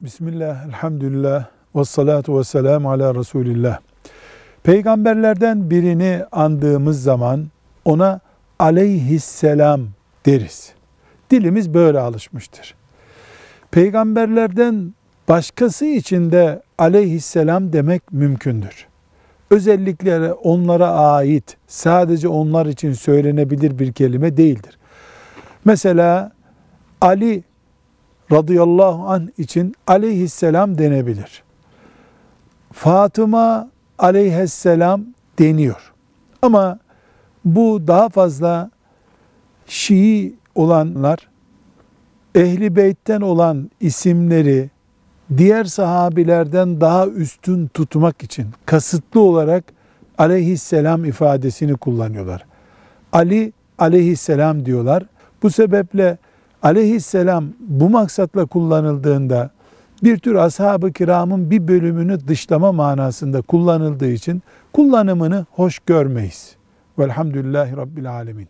Bismillah, elhamdülillah, ve salatu ve selamu ala Resulillah. Peygamberlerden birini andığımız zaman ona aleyhisselam deriz. Dilimiz böyle alışmıştır. Peygamberlerden başkası için de aleyhisselam demek mümkündür. Özellikleri onlara ait, sadece onlar için söylenebilir bir kelime değildir. Mesela Ali radıyallahu an için aleyhisselam denebilir. Fatıma aleyhisselam deniyor. Ama bu daha fazla Şii olanlar ehli beytten olan isimleri diğer sahabilerden daha üstün tutmak için kasıtlı olarak aleyhisselam ifadesini kullanıyorlar. Ali aleyhisselam diyorlar. Bu sebeple aleyhisselam bu maksatla kullanıldığında bir tür ashab-ı kiramın bir bölümünü dışlama manasında kullanıldığı için kullanımını hoş görmeyiz. Velhamdülillahi Rabbil Alemin.